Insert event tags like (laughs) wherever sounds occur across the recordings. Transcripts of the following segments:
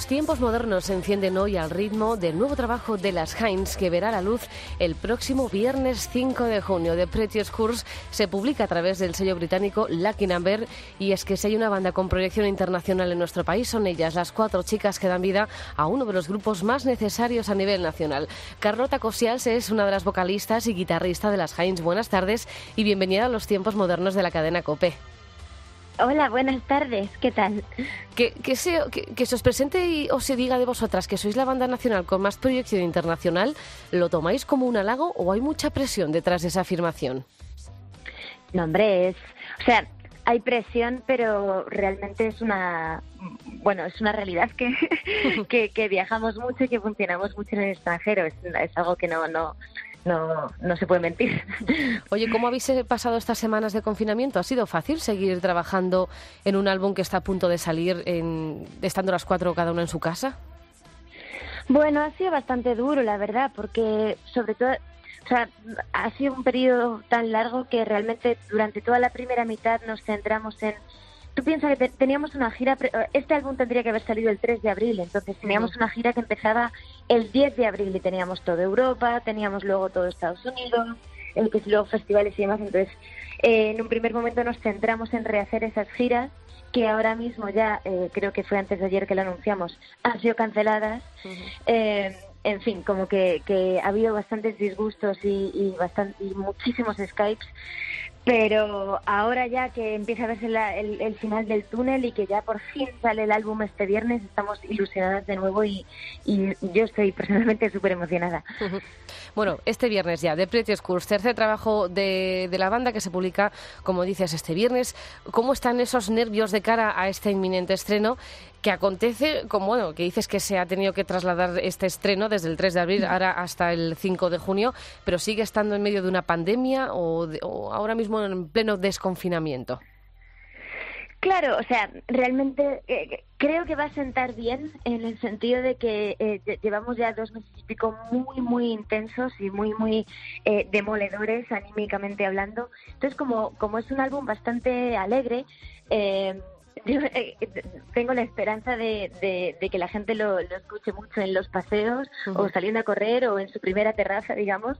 Los tiempos modernos se encienden hoy al ritmo del nuevo trabajo de las Heinz que verá la luz el próximo viernes 5 de junio. The Prettiest Curse se publica a través del sello británico Lucky Number y es que si hay una banda con proyección internacional en nuestro país son ellas, las cuatro chicas que dan vida a uno de los grupos más necesarios a nivel nacional. Carlota Cosials es una de las vocalistas y guitarrista de las Heinz. Buenas tardes y bienvenida a los tiempos modernos de la cadena COPE. Hola, buenas tardes, ¿qué tal? Que, que, se, que, se os presente y os se diga de vosotras que sois la banda nacional con más proyección internacional, ¿lo tomáis como un halago o hay mucha presión detrás de esa afirmación? No, hombre, es. O sea, hay presión, pero realmente es una. Bueno, es una realidad que, (laughs) que, viajamos mucho y que funcionamos mucho en el extranjero. Es, es algo que no, no, no, no se puede mentir. (laughs) Oye, ¿cómo habéis eh, pasado estas semanas de confinamiento? ¿Ha sido fácil seguir trabajando en un álbum que está a punto de salir, en, estando las cuatro cada uno en su casa? Bueno, ha sido bastante duro, la verdad, porque sobre todo, o sea, ha sido un periodo tan largo que realmente durante toda la primera mitad nos centramos en Tú piensas que teníamos una gira, este álbum tendría que haber salido el 3 de abril, entonces teníamos una gira que empezaba el 10 de abril y teníamos toda Europa, teníamos luego todo Estados Unidos, el que luego festivales y demás, entonces eh, en un primer momento nos centramos en rehacer esas giras que ahora mismo ya, eh, creo que fue antes de ayer que lo anunciamos, han sido canceladas. Eh, en fin, como que, que ha habido bastantes disgustos y, y, bastante, y muchísimos Skypes pero ahora ya que empieza a verse el, final del túnel y que ya por fin sale el álbum este viernes, estamos ilusionadas de nuevo y, yo estoy personalmente (laughs) súper emocionada. Bueno, este viernes ya, The Pretty Schools, tercer trabajo de, de, la banda que se publica, como dices, este viernes. ¿Cómo están esos nervios de cara a este inminente estreno? Que acontece, como bueno, que dices que se ha tenido que trasladar este estreno desde el 3 de abril ahora hasta el 5 de junio, pero sigue estando en medio de una pandemia o, ahora mismo en pleno desconfinamiento. Claro, o sea, realmente eh, creo que va a sentar bien en el sentido de que eh, llevamos ya dos meses y pico muy, muy intensos y muy, muy eh, demoledores anímicamente hablando. Entonces, como, como es un álbum bastante alegre, eh, yo eh, tengo la esperanza de, de, que la gente lo, escuche mucho en los paseos o saliendo a correr o en su primera terraza, digamos,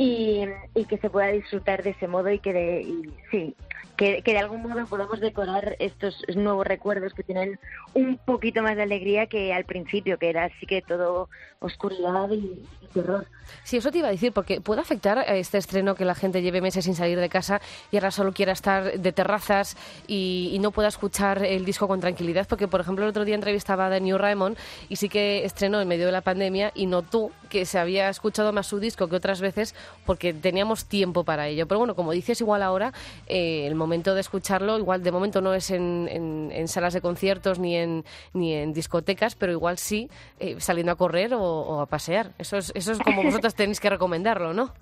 y, que se pueda disfrutar de ese modo y que, de, y, sí, que, de algún modo podamos decorar estos nuevos recuerdos que tienen un poquito más de alegría que al principio, que era así que todo oscuridad y, terror. Sí, eso te iba a decir, porque puede afectar a este estreno que la gente lleve meses sin salir de casa y ahora solo quiera estar de terrazas y, no pueda escuchar el disco con tranquilidad, porque por ejemplo el otro día entrevistaba a New Raymond y sí que estrenó en medio de la pandemia y notó que se había escuchado más su disco que otras veces porque teníamos tiempo para ello. Pero bueno, como dices, igual ahora eh, el momento de escucharlo, igual de momento no es en, en, salas de conciertos ni en, ni en discotecas, pero igual sí eh, saliendo a correr o, a pasear. Eso es, eso es como (laughs) vosotras tenéis que recomendarlo, ¿no?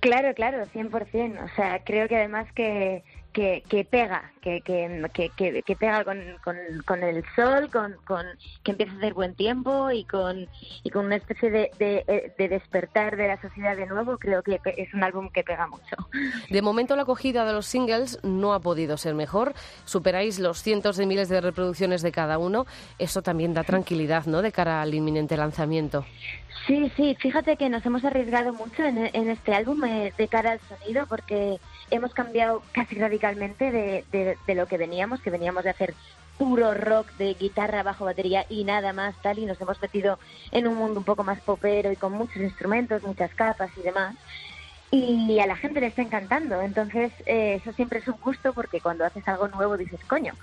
Claro, claro, 100%. O sea, creo que además que, que, que pega, que, que, que, pega con, con, el sol, con, con que empieza a hacer buen tiempo y con, y con una especie de, de, despertar de la sociedad de nuevo, creo que es un álbum que pega mucho. De momento la acogida de los singles no ha podido ser mejor, superáis los cientos de miles de reproducciones de cada uno, eso también da tranquilidad, ¿no?, de cara al inminente lanzamiento. Sí, sí, fíjate que nos hemos arriesgado mucho en, en este álbum eh, de cara al sonido porque hemos cambiado casi radicalmente de, de, lo que veníamos, que veníamos de hacer puro rock de guitarra, bajo, batería y nada más tal, y nos hemos metido en un mundo un poco más popero y con muchos instrumentos, muchas capas y demás. Y a la gente le está encantando, entonces eh, eso siempre es un gusto porque cuando haces algo nuevo dices, coño,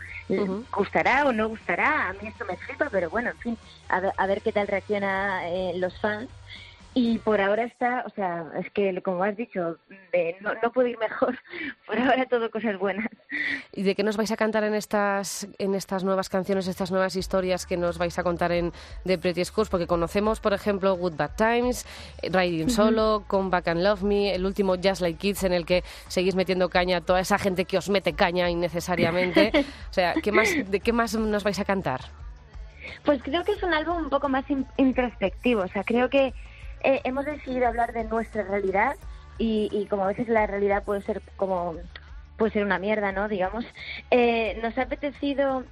gustará o no gustará, a mí esto me flipa, pero bueno, en fin, a ver, qué tal reacciona eh, los fans y por ahora está, o sea, es que como has dicho, no, no puede ir mejor. Por ahora todo cosas buenas. ¿Y de qué nos vais a cantar en estas, en estas nuevas canciones, estas nuevas historias que nos vais a contar en The Pretty Schools? Porque conocemos, por ejemplo, Good Bad Times, Riding Solo, Come Back and Love Me, el último Just Like Kids en el que seguís metiendo caña a toda esa gente que os mete caña innecesariamente. (laughs) o sea, ¿qué más, ¿de qué más nos vais a cantar? Pues creo que es un álbum un poco más introspectivo. O sea, creo que eh, hemos decidido hablar de nuestra realidad y, como a veces la realidad puede ser como puede ser una mierda, ¿no? Digamos, eh, nos ha apetecido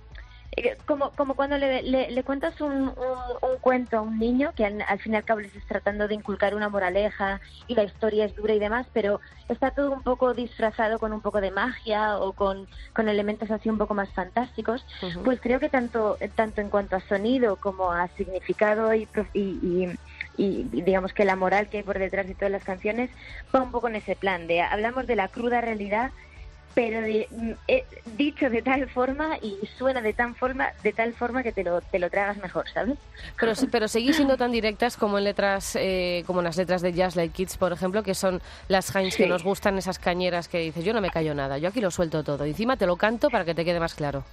eh, como, como cuando le, le, cuentas un, un, cuento a un niño que al, fin y al cabo le estás tratando de inculcar una moraleja y la historia es dura y demás, pero está todo un poco disfrazado con un poco de magia o con, con elementos así un poco más fantásticos, pues creo que tanto, tanto en cuanto a sonido como a significado y, y, y, digamos que la moral que hay por detrás de todas las canciones va un poco en ese plan de hablamos de la cruda realidad pero mm, eh, dicho de tal forma y suena de tan forma de tal forma que te lo te lo tragas mejor sabes pero pero seguís siendo tan directas como en letras eh, como en las letras de Jazz Like Kids por ejemplo que son las Heinz que nos gustan esas cañeras que dices yo no me callo nada yo aquí lo suelto todo encima te lo canto para que te quede más claro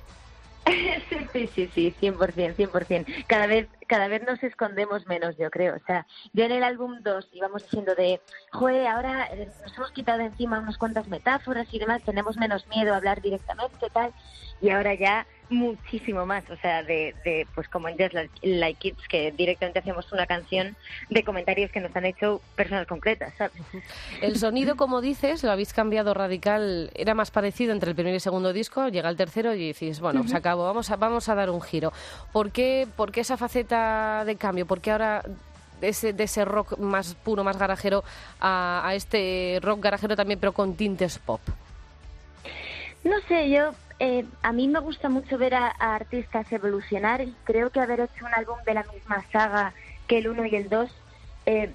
(laughs) sí, sí, sí, 100%, 100%. Cada vez, cada vez nos escondemos menos, yo creo. O sea, yo en el álbum 2 íbamos diciendo de, joder, ahora eh, nos hemos quitado encima unas cuantas metáforas y demás, tenemos menos miedo a hablar directamente, tal. Y ahora ya muchísimo más, o sea, de, de pues como en Just Like Kids, que directamente hacemos una canción de comentarios que nos han hecho personas concretas, ¿sabes? El sonido, como dices, lo habéis cambiado radical, era más parecido entre el primer y segundo disco, llega el tercero y dices, bueno, se acabó, vamos a, vamos a dar un giro. ¿Por qué, ¿Por qué esa faceta de cambio? ¿Por qué ahora de ese, de ese rock más puro, más garajero, a, a este rock garajero también, pero con tintes pop? No sé, yo eh, a mí me gusta mucho ver a, artistas evolucionar y creo que haber hecho un álbum de la misma saga que el 1 y el 2 eh,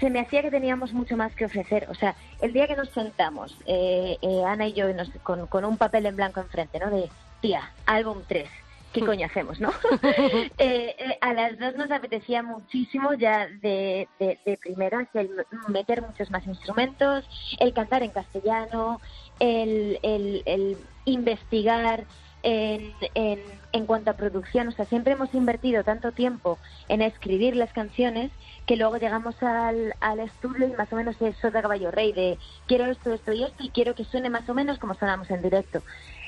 se, me hacía que teníamos mucho más que ofrecer. O sea, el día que nos sentamos, eh, Ana y yo, con, un papel en blanco enfrente, ¿no? De, tía, álbum 3. ¿Qué hmm. coño hacemos, no? (laughs) (laughs) a las dos nos apetecía muchísimo ya de, de, de primeras el meter muchos más instrumentos, el cantar en castellano, el, el, investigar en, en, en, cuanto a producción. O sea, siempre hemos invertido tanto tiempo en escribir las canciones que luego llegamos al, al estudio y más o menos es de caballo rey de quiero esto, esto y esto y quiero que suene más o menos como sonamos en directo.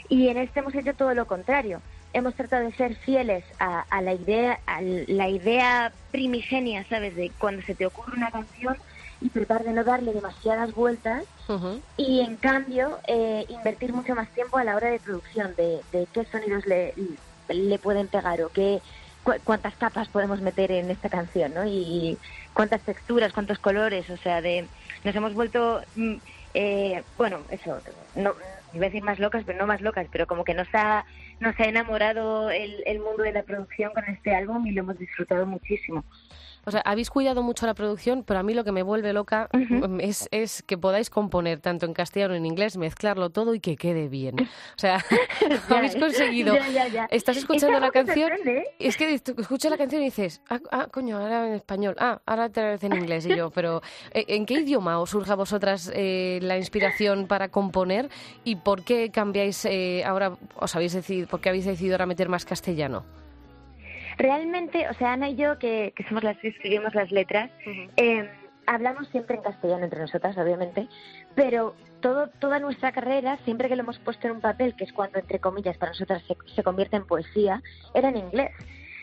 Y en este hemos hecho todo lo contrario. Hemos tratado de ser fieles a, a la idea, a la idea primigenia, ¿sabes? De cuando se te ocurre una canción, y tratar de no darle demasiadas vueltas y en cambio eh, invertir mucho más tiempo a la hora de producción de, qué sonidos le, le pueden pegar o qué cuántas capas podemos meter en esta canción ¿no? y cuántas texturas cuántos colores o sea de nos hemos vuelto mm, eh, bueno eso no iba a decir más locas pero no más locas pero como que nos ha nos ha enamorado el, el mundo de la producción con este álbum y lo hemos disfrutado muchísimo o sea, habéis cuidado mucho la producción, pero a mí lo que me vuelve loca mm, es, es, que podáis componer tanto en castellano como en inglés, mezclarlo todo y que quede bien. O sea, (laughs) habéis conseguido. Estás escuchando la canción. ¿eh? Es que escuchas la canción y dices, ah, ah, coño, ahora en español, ah, ahora te vez en inglés. Y yo, (laughs) pero ¿e, ¿en qué idioma os surge a vosotras eh, la inspiración para componer y por qué cambiáis eh, ahora, os habéis decidido, por qué habéis decidido ahora meter más castellano? Realmente, o sea, Ana y yo, que, somos las que escribimos las letras, eh, hablamos siempre en castellano entre nosotras, obviamente, pero todo, toda nuestra carrera, siempre que lo hemos puesto en un papel, que es cuando, entre comillas, para nosotras se, convierte en poesía, era en inglés.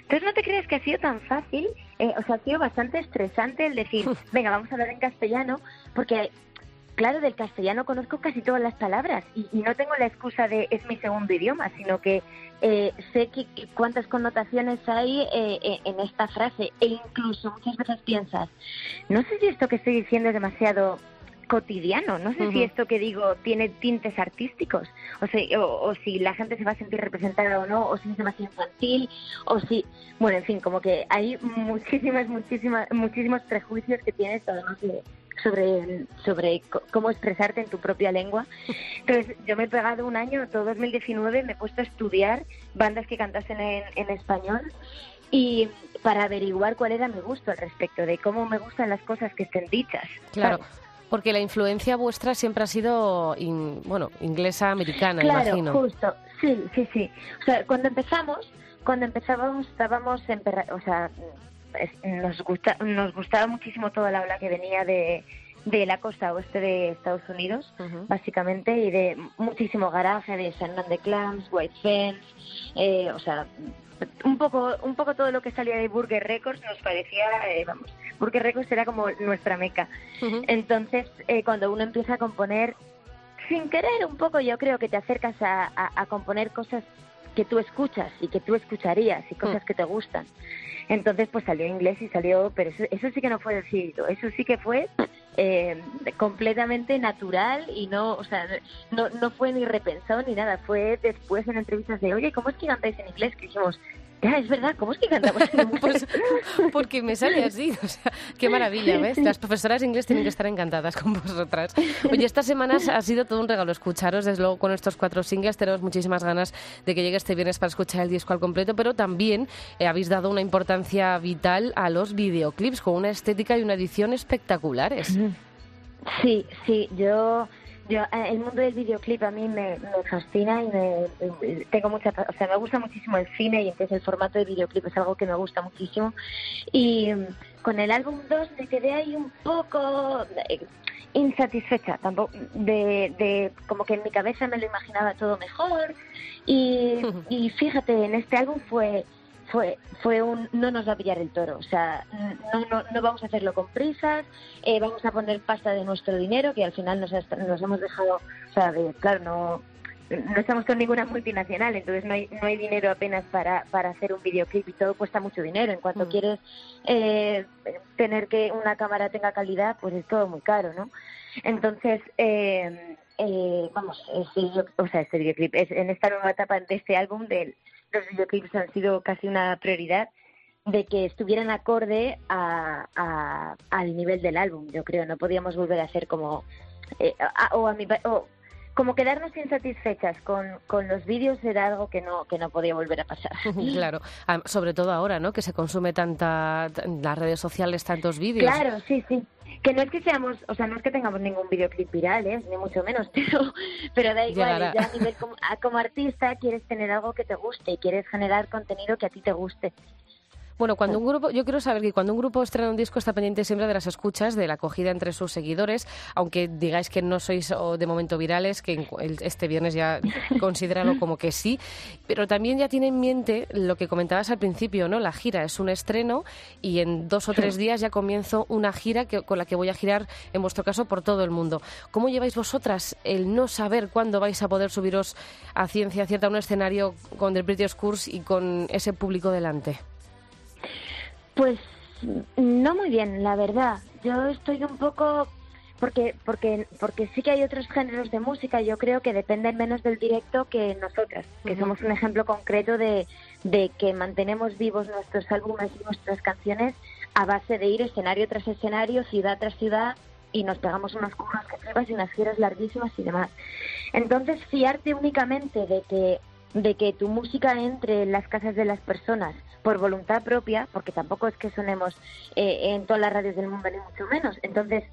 Entonces no te crees que ha sido tan fácil, eh, o sea, ha sido bastante estresante el decir, (laughs) venga, vamos a hablar en castellano, porque claro, del castellano conozco casi todas las palabras y, no tengo la excusa de es mi segundo idioma, sino que eh, sé que, cuántas connotaciones hay eh, eh, en esta frase e incluso muchas veces piensas, no sé si esto que estoy diciendo es demasiado cotidiano, no sé si esto que digo tiene tintes artísticos, o, sea, o, si la gente se va a sentir representada o no, o si es demasiado infantil, o si, bueno, en fin, como que hay muchísimas, muchísimas, muchísimos prejuicios que tienes además de sobre, sobre cómo expresarte en tu propia lengua. Entonces, yo me he pegado un año, todo 2019, me he puesto a estudiar bandas que cantasen en, en español y para averiguar cuál era mi gusto al respecto, de cómo me gustan las cosas que estén dichas. Claro. Porque la influencia vuestra siempre ha sido, bueno, inglesa, americana, claro, imagino. justo, sí, sí, sí. O sea, cuando empezamos, cuando empezábamos, estábamos, en, o sea, nos, gusta, nos gustaba muchísimo toda la ola que venía de, de la costa oeste de Estados Unidos, básicamente, y de muchísimo garaje, de San de Clams, White Fence, eh, o sea, un poco, un poco todo lo que salía de Burger Records nos parecía, eh, vamos, Burger Records era como nuestra meca. Entonces, eh, cuando uno empieza a componer, sin querer un poco, yo creo que te acercas a, a componer cosas que tú escuchas y que tú escucharías y cosas mm. que te gustan. Entonces, pues salió inglés y salió, pero eso, eso sí que no fue decidido, eso sí que fue eh, completamente natural y no, o sea, no, no fue ni repensado ni nada, fue después en entrevistas de, oye, ¿cómo es que cantáis en inglés? Que dijimos, es verdad, ¿cómo es que cantamos pues, (laughs) porque me sale así, o sea, qué maravilla, ¿ves? Las profesoras de inglés tienen que estar encantadas con vosotras. Oye, estas semanas ha sido todo un regalo escucharos, desde luego con estos cuatro singles tenemos muchísimas ganas de que llegue este viernes para escuchar el disco al completo, pero también eh, habéis dado una importancia vital a los videoclips con una estética y una edición espectaculares. Sí, sí, yo yo, eh, el mundo del videoclip a mí me, fascina y me, tengo mucha, o sea, me gusta muchísimo el cine y entonces el formato de videoclip es algo que me gusta muchísimo. Y mm, con el álbum 2 me quedé ahí un poco eh, insatisfecha, tampoco de, de como que en mi cabeza me lo imaginaba todo mejor y, (laughs) y fíjate, en este álbum fue fue fue un no nos va a pillar el toro, o sea, no, no, no vamos a hacerlo con prisas, eh, vamos a poner pasta de nuestro dinero, que al final nos, nos hemos dejado, o sea, de, claro, no no estamos con ninguna multinacional, entonces no hay, no hay dinero apenas para, para hacer un videoclip y todo cuesta mucho dinero. En cuanto mm. quieres eh, tener que una cámara tenga calidad, pues es todo muy caro, ¿no? Entonces, eh, eh, vamos, este, o sea, este videoclip, es en esta nueva etapa de este álbum del los videoclips han sido casi una prioridad de que estuvieran acorde a, al nivel del álbum, yo creo. No podíamos volver a hacer como... Eh, o a mi, o, como quedarnos insatisfechas con, con los vídeos era algo que no que no podía volver a pasar. (laughs) claro, sobre todo ahora, ¿no? Que se consume tanta las redes sociales tantos vídeos. Claro, sí, sí. Que no es que seamos, o sea, no es que tengamos ningún videoclip viral, ¿eh? ni mucho menos, (laughs) pero, pero da igual, ya a nivel como, como artista quieres tener algo que te guste y quieres generar contenido que a ti te guste. Bueno, cuando un grupo, yo quiero saber que cuando un grupo estrena un disco está pendiente siempre de las escuchas, de la acogida entre sus seguidores, aunque digáis que no sois de momento virales, que este viernes ya (laughs) considéralo como que sí, pero también ya tiene en mente lo que comentabas al principio, ¿no? La gira es un estreno y en dos o tres días ya comienzo una gira que, con la que voy a girar, en vuestro caso, por todo el mundo. ¿Cómo lleváis vosotras el no saber cuándo vais a poder subiros a ciencia cierta a un escenario con el British Course y con ese público delante? Pues no muy bien, la verdad. Yo estoy un poco porque porque porque sí que hay otros géneros de música. Yo creo que dependen menos del directo que nosotras que somos un ejemplo concreto de, de que mantenemos vivos nuestros álbumes y nuestras canciones a base de ir escenario tras escenario ciudad tras ciudad y nos pegamos unas curvas que y unas giras larguísimas y demás. Entonces fiarte únicamente de que de que tu música entre en las casas de las personas por voluntad propia, porque tampoco es que sonemos eh, en todas las radios del mundo, ni mucho menos. Entonces,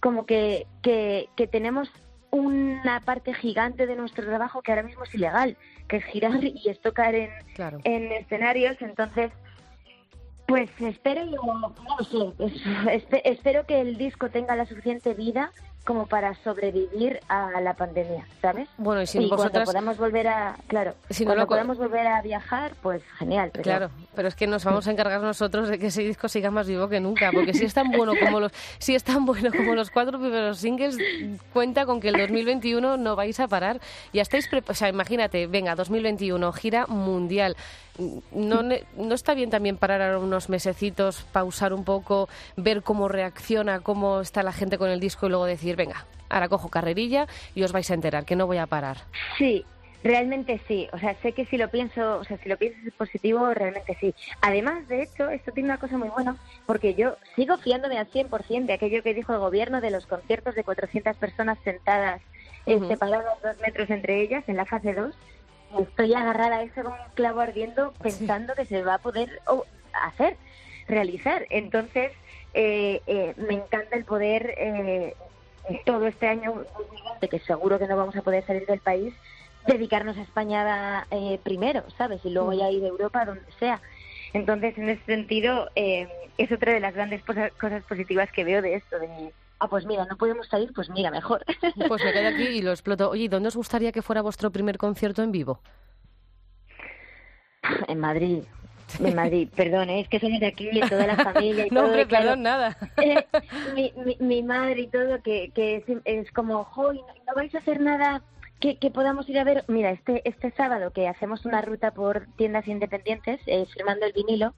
como que, que, tenemos una parte gigante de nuestro trabajo que ahora mismo es ilegal, que es girar y es tocar en, en escenarios. Entonces, pues espero, no sé, espero que el disco tenga la suficiente vida como para sobrevivir a la pandemia, ¿sabes? Bueno, y si cuando podamos volver a, claro, si cuando podamos volver a viajar, pues genial. Claro, pero es que nos vamos a encargar nosotros de que ese disco siga más vivo que nunca, porque si es tan bueno como los, si es tan bueno como los cuatro primeros singles, cuenta con que el 2021 no vais a parar. Ya estáis, o sea, imagínate, venga, 2021, gira mundial. No, no está bien también parar unos mesecitos, pausar un poco, ver cómo reacciona, cómo está la gente con el disco y luego decir, venga, ahora cojo carrerilla y os vais a enterar que no voy a parar. Sí, Realmente sí, o sea, sé que si lo pienso, o sea, si lo piensas es positivo, realmente sí. Además, de hecho, esto tiene una cosa muy buena, porque yo sigo fiándome al 100% de aquello que dijo el gobierno de los conciertos de 400 personas sentadas, separadas dos metros entre ellas, en la fase 2. Estoy agarrada a eso como un clavo ardiendo, pensando que se va a poder hacer, realizar. Entonces, eh, eh, me encanta el poder eh, todo este año, de que seguro que no vamos a poder salir del país, dedicarnos a España eh, primero, ¿sabes? Y luego mm. ya ir a Europa, donde sea. Entonces, en ese sentido, eh, es otra de las grandes cosas, positivas que veo de esto, de, ah, pues mira, no podemos salir, pues mira, mejor. (laughs) Pues me quedo aquí y lo exploto. Oye, ¿dónde os gustaría que fuera vuestro primer concierto en vivo? (sighs) En Madrid. En Madrid, perdón, ¿eh? es que somos de aquí, toda la (laughs) familia y no, todo. No, perdón, nada. (laughs) mi, mi, madre y todo, que, que es, como, jo, no, vais a hacer nada que, podamos ir a ver, mira, este, este sábado que hacemos una ruta por tiendas independientes, eh, firmando el vinilo,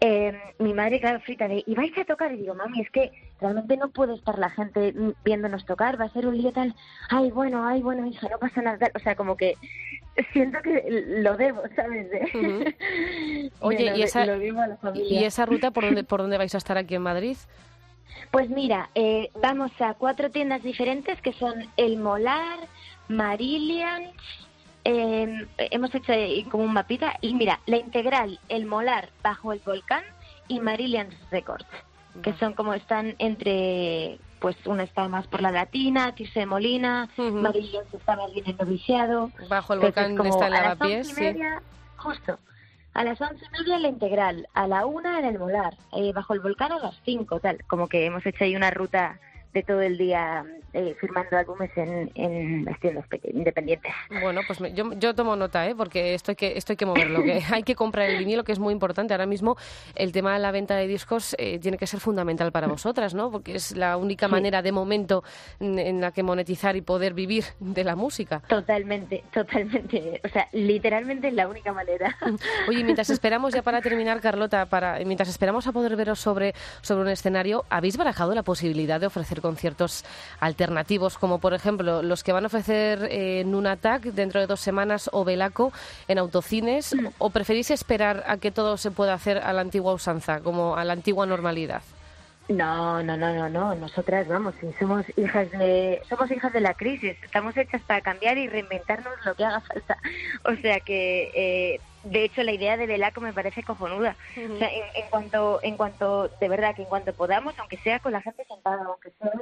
eh, mi madre, claro, frita de, ¿y vais a tocar? Y digo, mami, es que realmente no puede estar la gente viéndonos tocar, va a ser un lío tal, ay, bueno, ay, bueno, hija, no pasa nada, o sea, como que siento que lo debo, ¿sabes? (laughs) Oye, ¿y, esa, ¿y esa ruta por dónde, (laughs) por dónde vais a estar aquí en Madrid? Pues mira, eh, vamos a cuatro tiendas diferentes que son El Molar, Marillion, em, hemos hecho como un mapita, y mira, la integral, El Molar, Bajo el Volcán y Marillion Records, que son como están entre, pues una está más por la latina, Tirse de Molina, uh está más bien en noviciado. Bajo el Volcán está en Lavapiés, sí. Justo. A las once y media la integral, a la una en el molar, eh, bajo el volcán a las cinco, tal. Como que hemos hecho ahí una ruta de todo el día eh, firmando álbumes en, en las tiendas independientes. Bueno, pues yo, yo tomo nota, ¿eh? porque esto hay que, esto hay que moverlo, que (laughs) hay que comprar el vinilo, que es muy importante. Ahora mismo el tema de la venta de discos eh, tiene que ser fundamental para vosotras, ¿no? porque es la única manera de momento en, la que monetizar y poder vivir de la música. Totalmente, totalmente. O sea, literalmente es la única manera. (laughs) Oye, mientras esperamos ya para terminar, Carlota, para, mientras esperamos a poder veros sobre, sobre un escenario, ¿habéis barajado la posibilidad de ofrecer conciertos alternativos, como por ejemplo los que van a ofrecer en un atac dentro de dos semanas o Velaco en autocines, mm. o preferís esperar a que todo se pueda hacer a la antigua usanza, como a la antigua normalidad? No, no, no, no, no. Nosotras, vamos, somos hijas de, somos hijas de la crisis. Estamos hechas para cambiar y reinventarnos lo que haga falta. (laughs) O sea que, eh, de hecho, la idea de Velaco me parece cojonuda. O sea, en, cuanto, en cuanto, de verdad, que en cuanto podamos, aunque sea con la gente sentada, aunque sea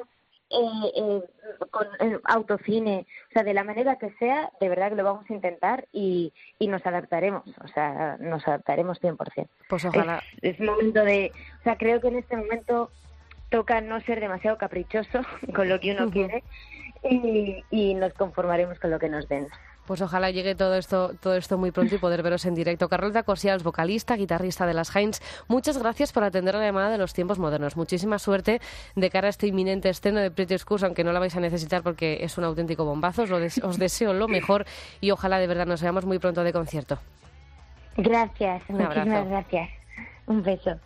eh, eh, con autocine, o sea, de la manera que sea, de verdad que lo vamos a intentar y, y nos adaptaremos, o sea, nos adaptaremos 100%. Pues ojalá. Es, momento de, o sea, creo que en este momento toca no ser demasiado caprichoso (laughs) con lo que uno quiere y, y nos conformaremos con lo que nos den. Pues ojalá llegue todo esto, todo esto muy pronto y poder veros en directo. Carlota Cosials, vocalista, guitarrista de las Heinz, muchas gracias por atender la llamada de los tiempos modernos. Muchísima suerte de cara a este inminente estreno de Pretty Excuse, aunque no la vais a necesitar porque es un auténtico bombazo. Os, deseo lo mejor y ojalá de verdad nos veamos muy pronto de concierto. Gracias, muchísimas gracias. Un beso.